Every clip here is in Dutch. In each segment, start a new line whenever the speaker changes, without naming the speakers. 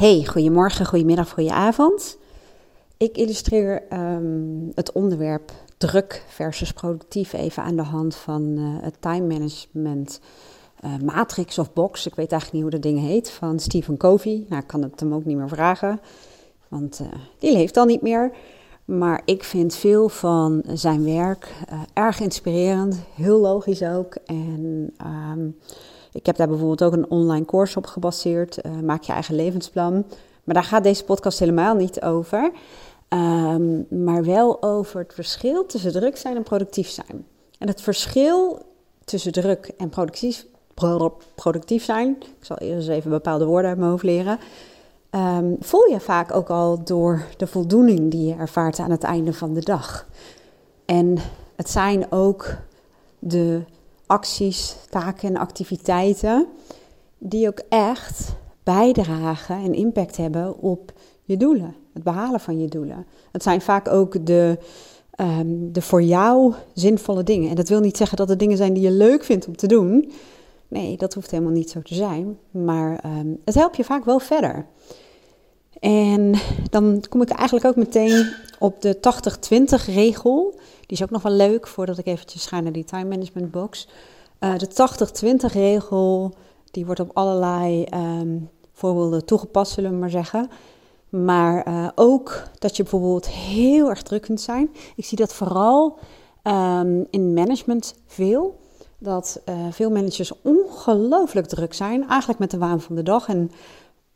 Hey, goedemorgen, goedemiddag, goedenavond. Ik illustreer ehm, het onderwerp druk versus productief even aan de hand van uh, het time management uh, matrix of box. Ik weet eigenlijk niet hoe dat ding heet, van Stephen Covey. Nou, ik kan het hem ook niet meer vragen, want uh, die leeft al niet meer. Maar ik vind veel van zijn werk erg inspirerend, heel logisch ook. En um, ik heb daar bijvoorbeeld ook een online course op gebaseerd. Uh, maak je eigen levensplan. Maar daar gaat deze podcast helemaal niet over. Um, maar wel over het verschil tussen druk zijn en productief zijn. En het verschil tussen druk en productief, productief zijn, ik zal eerst even bepaalde woorden uit mijn hoofd leren, um, voel je vaak ook al door de voldoening die je ervaart aan het einde van de dag. En het zijn ook de acties, taken en activiteiten die ook echt bijdragen en impact hebben op je doelen, het behalen van je doelen. Het zijn vaak ook de, um, de voor jou zinvolle dingen. En dat wil niet zeggen dat het dingen zijn die je leuk vindt om te doen. Nee, dat hoeft helemaal niet zo te zijn. Maar um, het helpt je vaak wel verder. En dan kom ik eigenlijk ook meteen op de 80-20 regel. Die is ook nog wel leuk voordat ik eventjes ga naar die time management box. Uh, de 80-20 regel, die wordt op allerlei um, voorbeelden toegepast, zullen we maar zeggen. Maar uh, ook dat je bijvoorbeeld heel erg druk kunt zijn. Ik zie dat vooral um, in management veel. Dat uh, veel managers ongelooflijk druk zijn, eigenlijk met de waan van de dag. En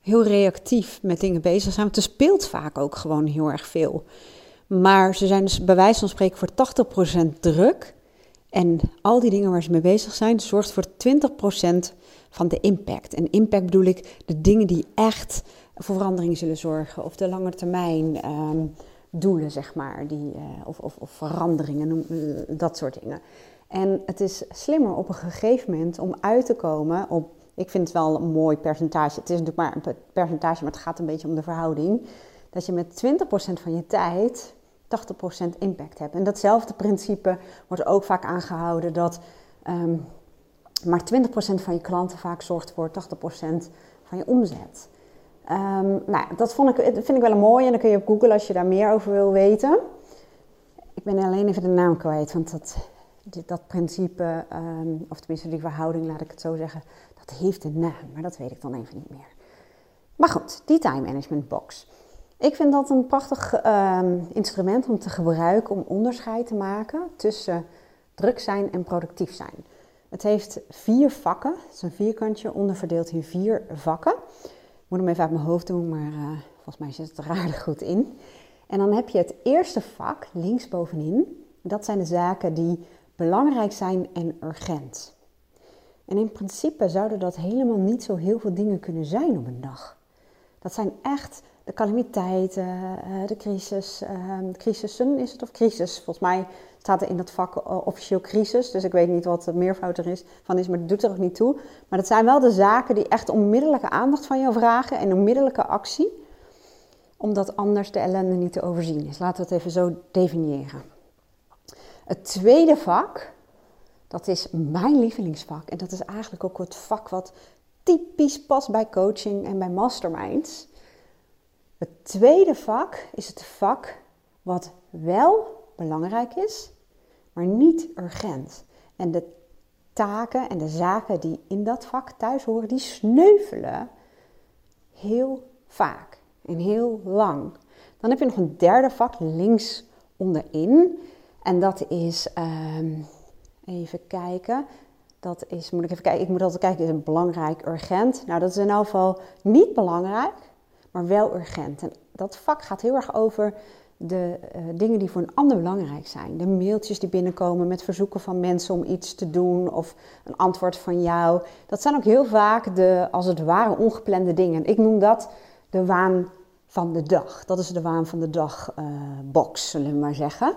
heel reactief met dingen bezig zijn. Want er speelt vaak ook gewoon heel erg veel. Maar ze zijn dus bij wijze van spreken voor 80% druk. En al die dingen waar ze mee bezig zijn, zorgt voor 20% van de impact. En impact bedoel ik de dingen die echt voor verandering zullen zorgen. Of de lange termijn um, doelen, zeg maar. Die, uh, of, of, of, veranderingen, uh, dat soort dingen. En het is slimmer op een gegeven moment om uit te komen op... Ik vind het wel een mooi percentage. Het is natuurlijk maar een percentage, maar het gaat een beetje om de verhouding. Dat je met 20% van je tijd 80% impact hebt. En datzelfde principe wordt ook vaak aangehouden dat um, maar 20% van je klanten vaak zorgt voor 80% van je omzet. Um, nou, dat, vond ik, vind ik wel een mooie en dan kun je op Google als je daar meer over wil weten. Ik ben alleen even de naam kwijt, want dat, dat principe, um, of tenminste die verhouding, laat ik het zo zeggen, dat heeft een naam, maar dat weet ik dan even niet meer. Maar goed, die time management box. Ik vind dat een prachtig uh, instrument om te gebruiken om onderscheid te maken tussen druk zijn en productief zijn. Het heeft vier vakken. Het is een vierkantje onderverdeeld in vier vakken. Ik moet hem even uit mijn hoofd doen, maar uh, volgens mij zit het er aardig goed in. En dan heb je het eerste vak linksbovenin. Dat zijn de zaken die belangrijk zijn en urgent. En in principe zouden dat helemaal niet zo heel veel dingen kunnen zijn op een dag. Dat zijn echt de calamiteiten, eh, de crisis, ehm, crisissen is het of crisis? Volgens mij staat er in dat vak eh, officieel crisis, dus ik weet niet wat de meervoud er is, van is, maar dat doet er ook niet toe. Maar dat zijn wel de zaken die echt onmiddellijke aandacht van jou vragen en onmiddellijke actie, omdat anders de ellende niet te overzien is. Laten we het even zo definiëren. Het tweede vak, dat is mijn lievelingsvak en dat is eigenlijk ook het vak wat typisch past bij coaching en bij masterminds. Het tweede vak is het vak wat wel belangrijk is, maar niet urgent. En de taken en de zaken die in dat vak thuis horen, die sneuvelen heel vaak en heel lang. Dan heb je nog een derde vak links onderin. En dat is, um, even kijken, dat is, moet ik even kijken, ik moet altijd kijken, is het belangrijk, urgent? Nou, dat is in elk geval niet belangrijk, maar wel urgent. En dat vak gaat heel erg over de uh, dingen die voor een ander belangrijk zijn. De mailtjes die binnenkomen met verzoeken van mensen om iets te doen of een antwoord van jou. Dat zijn ook heel vaak de, als het ware, ongeplande dingen. Ik noem dat de waan van de dag. Dat is de waan van de dag uh, box, zullen we maar zeggen.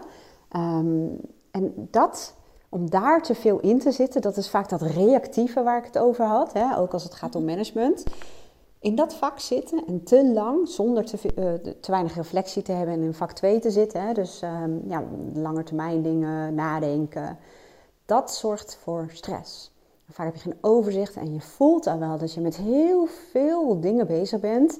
Um, en dat, om daar te veel in te zitten, dat is vaak dat reactieve waar ik het over had. Hè? Ook als het gaat om management in dat vak zitten en te lang, zonder te, uh, te weinig reflectie te hebben en in vak 2 te zitten, hè, dus um, ja, lange termijn dingen, nadenken, dat zorgt voor stress. Vaak heb je geen overzicht en je voelt dan wel dat je met heel veel dingen bezig bent.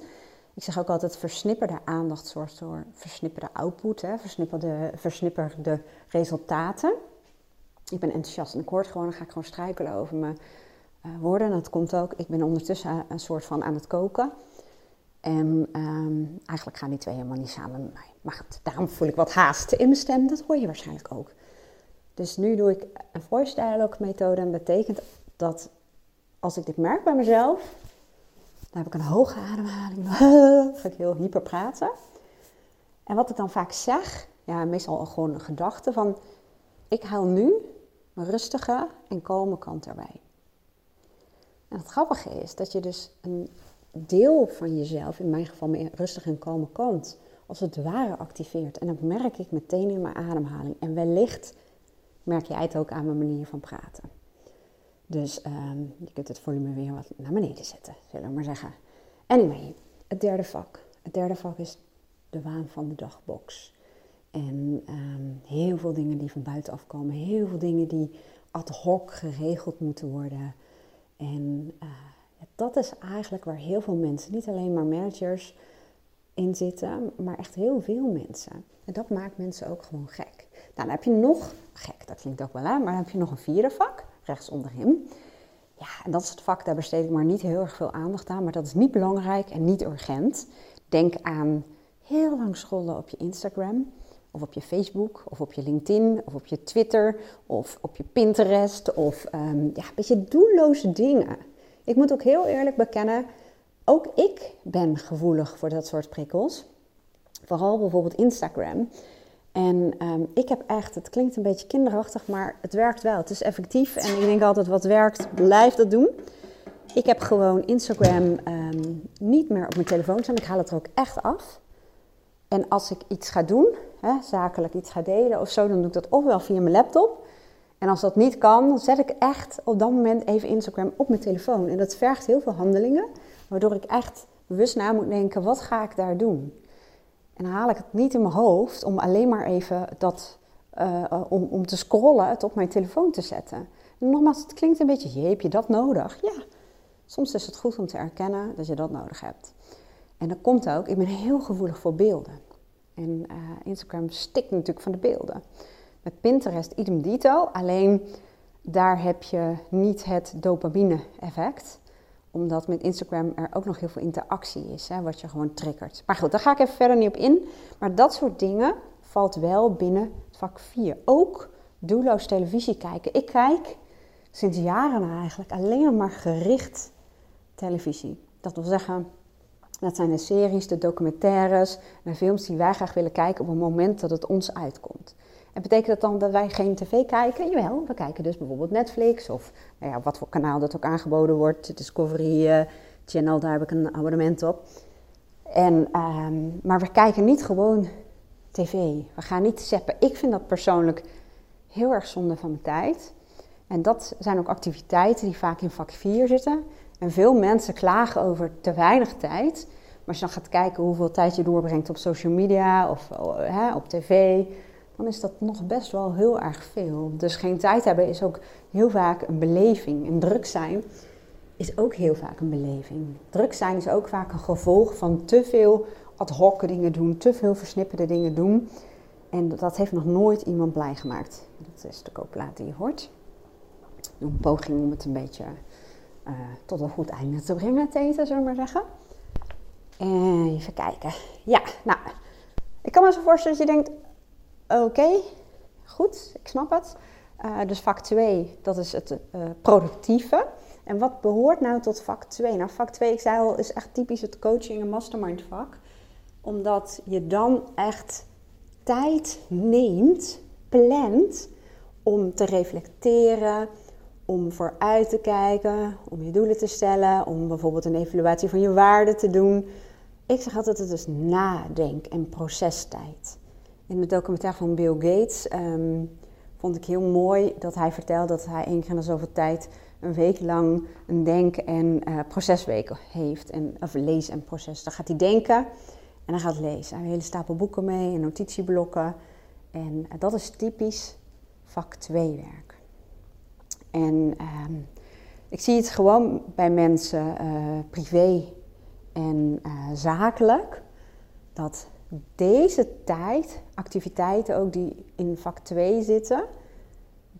Ik zeg ook altijd, versnipperde aandacht zorgt voor versnipperde output, hè, versnipperde, versnipperde resultaten. Ik ben enthousiast en ik hoor gewoon, dan ga ik gewoon struikelen over mijn uh, woorden. En dat komt ook, ik ben ondertussen een soort van aan het koken. En um, eigenlijk gaan die twee helemaal niet samen met mij. Maar goed, daarom voel ik wat haast in mijn stem. Dat hoor je waarschijnlijk ook. Dus nu doe ik een voice dialogue methode. En betekent dat als ik dit merk bij mezelf, dan heb ik een hoge ademhaling. Dan ga ik heel hyper praten. En wat ik dan vaak zeg, ja, meestal gewoon een gedachte van... Ik haal nu rustige en kalme kant erbij. En het grappige is dat je dus een deel van jezelf, in mijn geval mijn rustige en kalme kant, als het ware activeert. En dat merk ik meteen in mijn ademhaling. En wellicht merk jij het ook aan mijn manier van praten. Dus ehm, je kunt het volume weer wat naar beneden zetten, zullen we maar zeggen. Anyway, het derde vak. Het derde vak is de waan van de dagbox. En ehm, heel veel dingen die van buitenaf komen, heel veel dingen die ad hoc geregeld moeten worden. En uh, dat is eigenlijk waar heel veel mensen, niet alleen maar managers, in zitten, maar echt heel veel mensen. En dat maakt mensen ook gewoon gek. Nou, dan heb je nog, gek, dat klinkt ook wel aan, maar dan heb je nog een vierde vak, rechts onder hem. Ja, en dat is het vak, daar besteed ik maar niet heel erg veel aandacht aan, maar dat is niet belangrijk en niet urgent. Denk aan heel lang scrollen op je Instagram, of op je Facebook, of op je LinkedIn, of op je Twitter, of op je Pinterest, of um, ja, een beetje doelloze dingen. Ik moet ook heel eerlijk bekennen, ook ik ben gevoelig voor dat soort prikkels. Vooral bijvoorbeeld Instagram. En um, ik heb echt, het klinkt een beetje kinderachtig, maar het werkt wel. Het is effectief en ik denk altijd wat werkt, blijf dat doen. Ik heb gewoon Instagram um, niet meer op mijn telefoon staan. Ik haal het er ook echt af. En als ik iets ga doen, hè, zakelijk iets ga delen of zo, dan doe ik dat ofwel via mijn laptop. En als dat niet kan, dan zet ik echt op dat moment even Instagram op mijn telefoon. En dat vergt heel veel handelingen, waardoor ik echt bewust na moet denken, wat ga ik daar doen? En haal ik het niet in mijn hoofd om alleen maar even dat, uh, om, om te scrollen, het op mijn telefoon te zetten. En nogmaals, het klinkt een beetje, je heb je dat nodig? Ja, soms is het goed om te erkennen dat je dat nodig hebt. En dat komt ook, ik ben heel gevoelig voor beelden. En uh, Instagram stikt natuurlijk van de beelden. Met Pinterest idem dito, alleen daar heb je niet het dopamine-effect omdat met Instagram er ook nog heel veel interactie is, hè, wat je gewoon triggert. Maar goed, daar ga ik even verder niet op in. Maar dat soort dingen valt wel binnen vak 4. Ook doelloos televisie kijken. Ik kijk sinds jaren eigenlijk alleen maar gericht televisie. Dat wil zeggen, dat zijn de series, de documentaires en de films die wij graag willen kijken op het moment dat het ons uitkomt. En betekent dat dan dat wij geen tv kijken? Jawel, we kijken dus bijvoorbeeld Netflix of nou ja, wat voor kanaal dat ook aangeboden wordt. Discovery uh, Channel, daar heb ik een abonnement op. En, um, maar we kijken niet gewoon tv. We gaan niet zappen. Ik vind dat persoonlijk heel erg zonde van mijn tijd. En dat zijn ook activiteiten die vaak in vak 4 zitten. En veel mensen klagen over te weinig tijd. Maar als je dan gaat kijken hoeveel tijd je doorbrengt op social media of uh, op tv, dan is dat nog best wel heel erg veel. Dus geen tijd hebben is ook heel vaak een beleving. En druk zijn is ook heel vaak een beleving. Druk zijn is ook vaak een gevolg van te veel ad hoc dingen doen, te veel versnipperde dingen doen. En dat heeft nog nooit iemand blij gemaakt. Dat is de koopplaat die je hoort. Een poging om het een beetje uh, tot een goed einde te brengen, het eten, zullen we maar zeggen. En even kijken. Ja, nou, ik kan me zo voorstellen dat je denkt, Oké, goed, ik snap het. Uh, dus vak 2, dat is het uh, productieve. En wat behoort nou tot vak 2? Nou, vak 2, ik zei al, is echt typisch het coaching en mastermind vak. Omdat je dan echt tijd neemt, plant, om te reflecteren, om vooruit te kijken, om je doelen te stellen, om bijvoorbeeld een evaluatie van je waarde te doen. Ik zeg altijd, het is nadenk- en procestijd. In de documentaire van Bill Gates um, vond ik heel mooi dat hij vertelde dat hij één keer in zoveel tijd een week lang een denk- en uh, procesweek heeft. En, of lees- en proces. Dan gaat hij denken en dan gaat lezen. Hij heeft een hele stapel boeken mee en notitieblokken. En uh, dat is typisch vak 2 werk. En um, ik zie het gewoon bij mensen uh, privé en uh, zakelijk, dat deze tijd, activiteiten ook die in vak 2 zitten,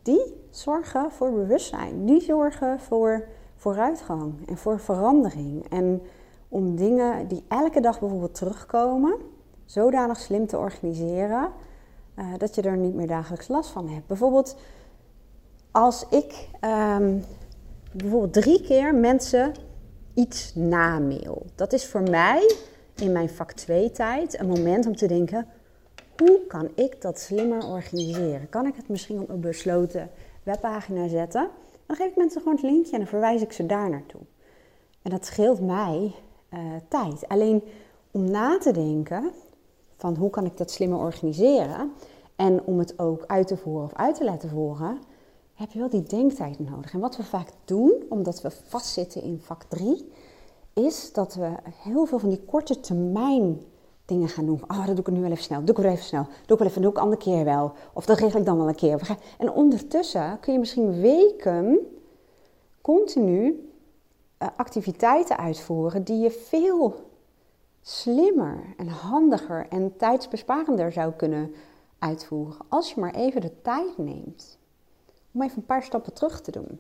die zorgen voor bewustzijn. Die zorgen voor vooruitgang en voor verandering. En om dingen die elke dag bijvoorbeeld terugkomen, zodanig slim te organiseren uh, dat je er niet meer dagelijks last van hebt. Bijvoorbeeld als ik um, bijvoorbeeld drie keer mensen iets namail. Dat is voor mij in mijn vak 2 tijd een moment om te denken: hoe kan ik dat slimmer organiseren? Kan ik het misschien op een besloten webpagina zetten? Dan geef ik mensen gewoon het linkje en dan verwijs ik ze daar naartoe. En dat scheelt mij uh, tijd. Alleen om na te denken van hoe kan ik dat slimmer organiseren en om het ook uit te voeren of uit te laten voeren, heb je wel die denktijd nodig. En wat we vaak doen, omdat we vastzitten in vak 3, is dat we heel veel van die korte termijn dingen gaan doen. Oh, dat doe ik nu wel even snel. Doe ik wel even snel. Doe ik wel even, doe ik andere keer wel. Of dat regel ik dan wel een keer. En ondertussen kun je misschien weken continu uh, activiteiten uitvoeren die je veel slimmer en handiger en tijdsbesparender zou kunnen uitvoeren. Als je maar even de tijd neemt om even een paar stappen terug te doen.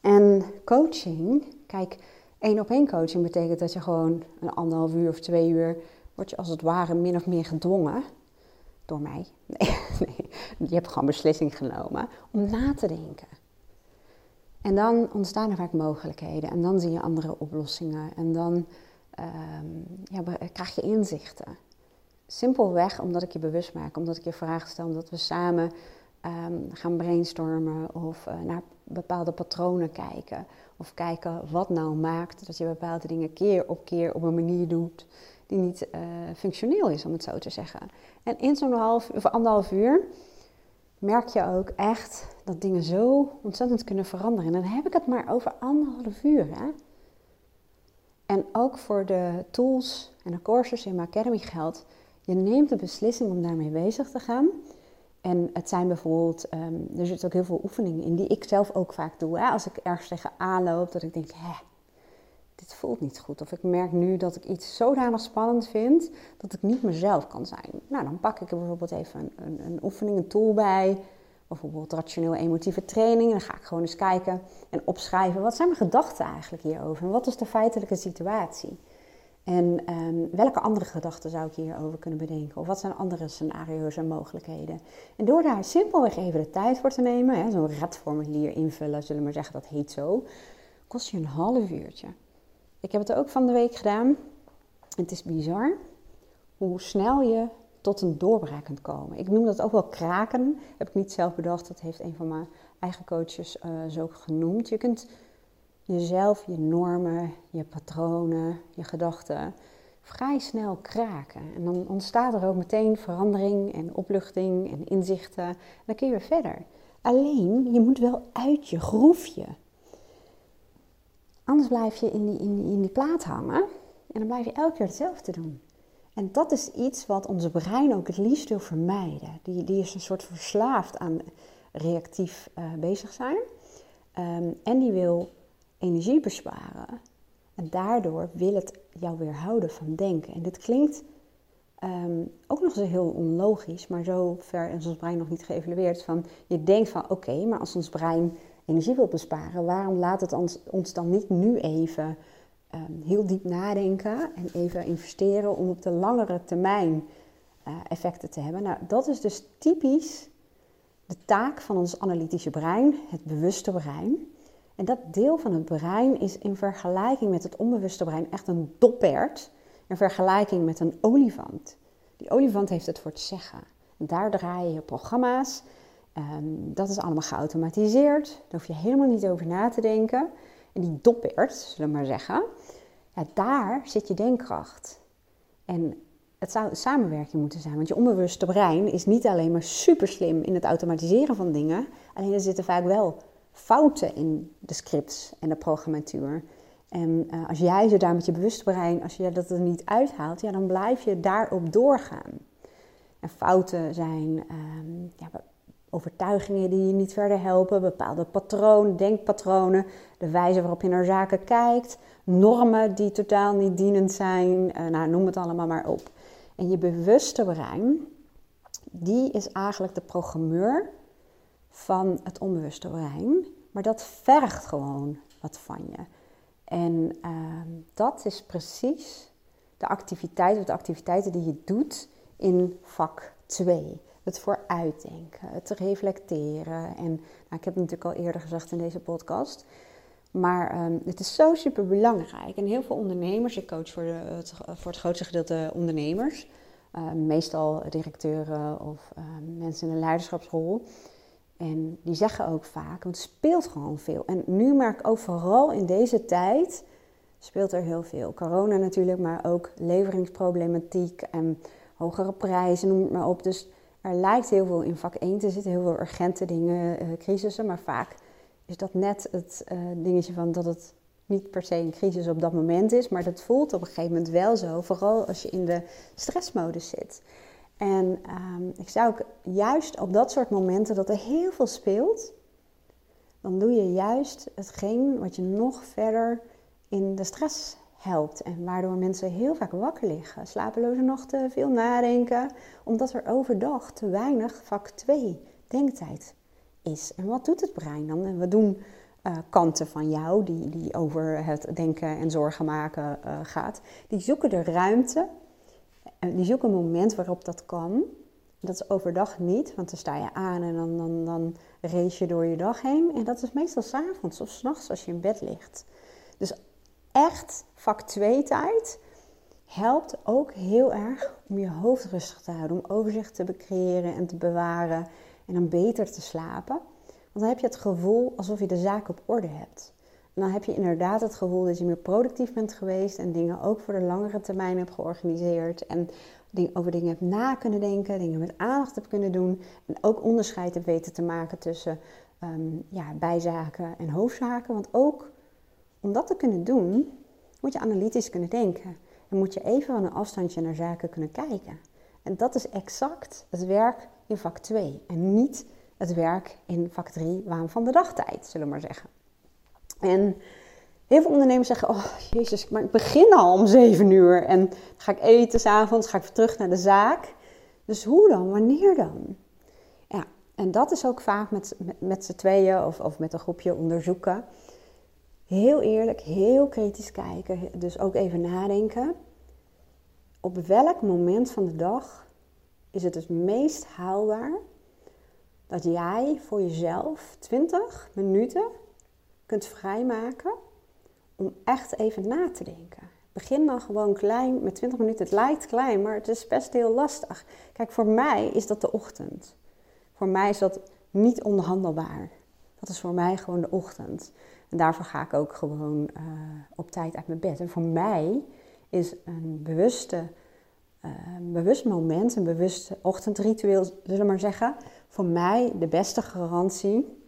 En coaching, kijk, één op één coaching betekent dat je gewoon een anderhalf uur of twee uur word je als het ware min of meer gedwongen door mij. Nee, nee, je hebt gewoon beslissing genomen om na te denken. En dan ontstaan er vaak mogelijkheden en dan zie je andere oplossingen en dan um, ja, krijg je inzichten. Simpelweg omdat ik je bewust maak, omdat ik je vragen stel, omdat we samen um, gaan brainstormen of uh, naar bepaalde patronen kijken. Of kijken wat nou maakt dat je bepaalde dingen keer op keer op een manier doet die niet uh, functioneel is, om het zo te zeggen. En in zo'n half of anderhalf uur merk je ook echt dat dingen zo ontzettend kunnen veranderen. En dan heb ik het maar over anderhalf uur. Hè? En ook voor de tools en de courses in mijn Academy geldt, je neemt de beslissing om daarmee bezig te gaan. En het zijn bijvoorbeeld, um, er zitten ook heel veel oefeningen in die ik zelf ook vaak doe. Hè? Als ik ergens tegenaan loop, dat ik denk, hè, dit voelt niet goed. Of ik merk nu dat ik iets zodanig spannend vind dat ik niet mezelf kan zijn. Nou, dan pak ik er bijvoorbeeld even een, een, een oefening, een tool bij. Bijvoorbeeld rationeel emotieve training. En dan ga ik gewoon eens kijken en opschrijven. Wat zijn mijn gedachten eigenlijk hierover? En wat is de feitelijke situatie? En um, welke andere gedachten zou ik hierover kunnen bedenken? Of wat zijn andere scenario's en mogelijkheden? En door daar simpelweg even de tijd voor te nemen, zo'n radformulier invullen, zullen we maar zeggen, dat heet zo, kost je een half uurtje. Ik heb het ook van de week gedaan. Het is bizar hoe snel je tot een doorbraak kunt komen. Ik noem dat ook wel kraken. Heb ik niet zelf bedacht. Dat heeft een van mijn eigen coaches uh, zo genoemd. Je kunt jezelf, je normen, je patronen, je gedachten vrij snel kraken. En dan ontstaat er ook meteen verandering en opluchting en inzichten. En dan kun je weer verder. Alleen, je moet wel uit je groefje. Anders blijf je in die, in, die, in die plaat hangen en dan blijf je elke keer hetzelfde doen. En dat is iets wat onze brein ook het liefst wil vermijden. Die, die is een soort verslaafd aan reactief uh, bezig zijn. Um, en die wil energie besparen. En daardoor wil het jou weerhouden van denken. En dit klinkt um, ook nog eens heel onlogisch, maar zo ver is ons brein nog niet geëvalueerd. Van je denkt van oké, maar als ons brein energie wil besparen, waarom laat het ons, dan niet nu even um, heel diep nadenken en even investeren om op de langere termijn uh, effecten te hebben? Nou, dat is dus typisch de taak van ons analytische brein, het bewuste brein. En dat deel van het brein is in vergelijking met het onbewuste brein echt een doppert. In vergelijking met een olifant. Die olifant heeft het voor het zeggen. Daar draai je programma's. Um, dat is allemaal geautomatiseerd. Daar hoef je helemaal niet over na te denken. En die doppert, zullen we maar zeggen. Ja, daar zit je denkkracht. En het zou samenwerking moeten zijn. Want je onbewuste brein is niet alleen maar super slim in het automatiseren van dingen. Alleen er zitten vaak wel fouten in de scripts en de programmatuur. En uh, als jij ze daar met je bewuste brein, als je dat er niet uithaalt, ja, dan blijf je daarop doorgaan. En fouten zijn, um, ja, overtuigingen die je niet verder helpen, bepaalde patronen, denkpatronen, de wijze waarop je naar zaken kijkt, normen die totaal niet dienend zijn, uh, nou, noem het allemaal maar op. En je bewuste brein, die is eigenlijk de programmeur van het onbewuste brein, maar dat vergt gewoon wat van je. En ehm, dat is precies de activiteit of de activiteiten die je doet in vak 2. Het vooruitdenken, het reflecteren. En nou, ik heb het natuurlijk al eerder gezegd in deze podcast. Maar um, het is zo super belangrijk. En heel veel ondernemers, ik coach voor, de, het, voor het grootste gedeelte ondernemers, uh, meestal directeuren of uh, mensen in een leiderschapsrol. En die zeggen ook vaak, want het speelt gewoon veel. En nu merk ik ook vooral in deze tijd, speelt er heel veel. Corona natuurlijk, maar ook leveringsproblematiek en hogere prijzen, noem het maar op. Dus er lijkt heel veel in vak 1 te zitten, heel veel urgente dingen, uh, crisissen. Maar vaak is dat net het uh, dingetje van dat het niet per se een crisis op dat moment is. Maar dat voelt op een gegeven moment wel zo, vooral als je in de stressmodus zit. En um, ik zou ook juist op dat soort momenten dat er heel veel speelt, dan doe je juist hetgeen wat je nog verder in de stress helpt. En waardoor mensen heel vaak wakker liggen, slapeloze nachten, veel nadenken, omdat er overdag te weinig vak 2 denktijd is. En wat doet het brein dan? En we doen uh, kanten van jou, die, die over het denken en zorgen maken uh, gaat, die zoeken de ruimte die zoeken een moment waarop dat kan. Dat is overdag niet, want dan sta je aan en dan, dan, dan race je door je dag heen. En dat is meestal s'avonds of s'nachts als je in bed ligt. Dus echt vak 2 tijd helpt ook heel erg om je hoofd rustig te houden. Om overzicht te creëren en te bewaren en dan beter te slapen. Want dan heb je het gevoel alsof je de zaak op orde hebt. Dan heb je inderdaad het gevoel dat je meer productief bent geweest en dingen ook voor de langere termijn hebt georganiseerd. En over dingen hebt na kunnen denken, dingen met aandacht hebt kunnen doen. En ook onderscheid hebt weten te maken tussen um, ja, bijzaken en hoofdzaken. Want ook om dat te kunnen doen, moet je analytisch kunnen denken. En moet je even van een afstandje naar zaken kunnen kijken. En dat is exact het werk in vak 2. En niet het werk in vak 3, waan van de dagtijd, zullen we maar zeggen. En heel veel ondernemers zeggen, oh jezus, maar ik begin al om 7 uur. En ga ik eten s'avonds, ga ik weer terug naar de zaak. Dus hoe dan? Wanneer dan? Ja, en dat is ook vaak met, met, met z'n tweeën of, of met een groepje onderzoeken. Heel eerlijk, heel kritisch kijken. Dus ook even nadenken. Op welk moment van de dag is het het meest haalbaar dat jij voor jezelf 20 minuten kunt vrijmaken om echt even na te denken. Begin dan gewoon klein met 20 minuten. Het lijkt klein, maar het is best heel lastig. Kijk, voor mij is dat de ochtend. Voor mij is dat niet onderhandelbaar. Dat is voor mij gewoon de ochtend. En daarvoor ga ik ook gewoon uh, op tijd uit mijn bed. En voor mij is een bewuste, uh, bewust moment, een bewust ochtendritueel, zullen we maar zeggen, voor mij de beste garantie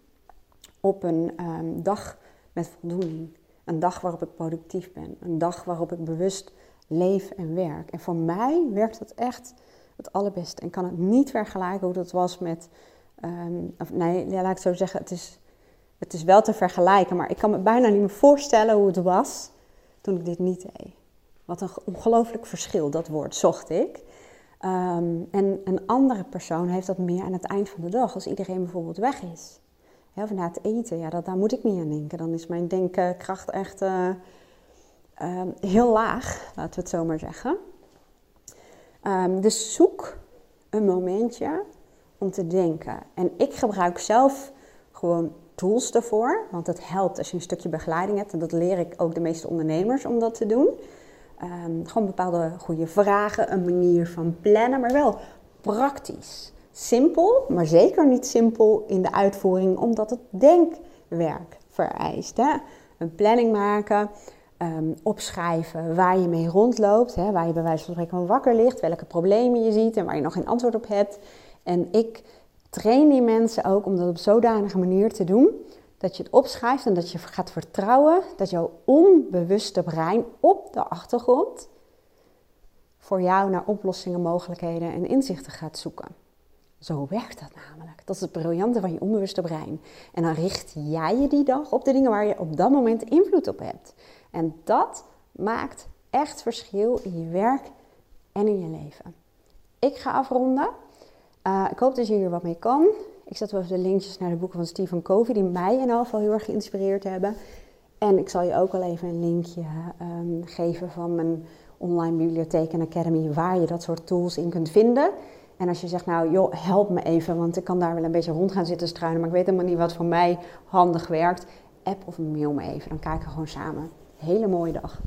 op een um, dag met voldoening. Een dag waarop ik productief ben. Een dag waarop ik bewust leef en werk. En voor mij werkt dat echt het allerbeste. En kan het niet vergelijken hoe dat was met. Um, of nee, laat ik zo zeggen. Het is, het is wel te vergelijken. Maar ik kan me bijna niet meer voorstellen hoe het was toen ik dit niet deed. Wat een ongelooflijk verschil dat woord zocht ik. Um, en een andere persoon heeft dat meer aan het eind van de dag, als iedereen bijvoorbeeld weg is. Of na het eten, ja, dat, daar moet ik niet aan denken. Dan is mijn denkkracht echt uh, uh, heel laag, laten we het zo maar zeggen. Um, dus zoek een momentje om te denken. En ik gebruik zelf gewoon tools daarvoor, want het helpt als je een stukje begeleiding hebt. En dat leer ik ook de meeste ondernemers om dat te doen. Um, gewoon bepaalde goede vragen, een manier van plannen, maar wel praktisch. Simpel, maar zeker niet simpel in de uitvoering, omdat het denkwerk vereist. Hè? Een planning maken, um, opschrijven waar je mee rondloopt, hè? waar je bij wijze van spreken wakker ligt, welke problemen je ziet en waar je nog geen antwoord op hebt. En ik train die mensen ook om dat op zodanige manier te doen dat je het opschrijft en dat je gaat vertrouwen dat jouw onbewuste brein op de achtergrond voor jou naar oplossingen, mogelijkheden en inzichten gaat zoeken. Zo werkt dat namelijk. Dat is het briljante van je onbewuste brein. En dan richt jij je die dag op de dingen waar je op dat moment invloed op hebt. En dat maakt echt verschil in je werk en in je leven. Ik ga afronden. Uh, ik hoop dat je hier wat mee kan. Ik zet wel even de linkjes naar de boeken van Stephen Covey, die mij in ieder geval heel erg geïnspireerd hebben. En ik zal je ook wel even een linkje um, geven van mijn online bibliotheek en academy, waar je dat soort tools in kunt vinden. En als je zegt, nou joh, help me even, want ik kan daar wel een beetje rond gaan zitten struinen, maar ik weet helemaal niet wat voor mij handig werkt. App of mail me even, dan kijken we gewoon samen. Hele mooie dag.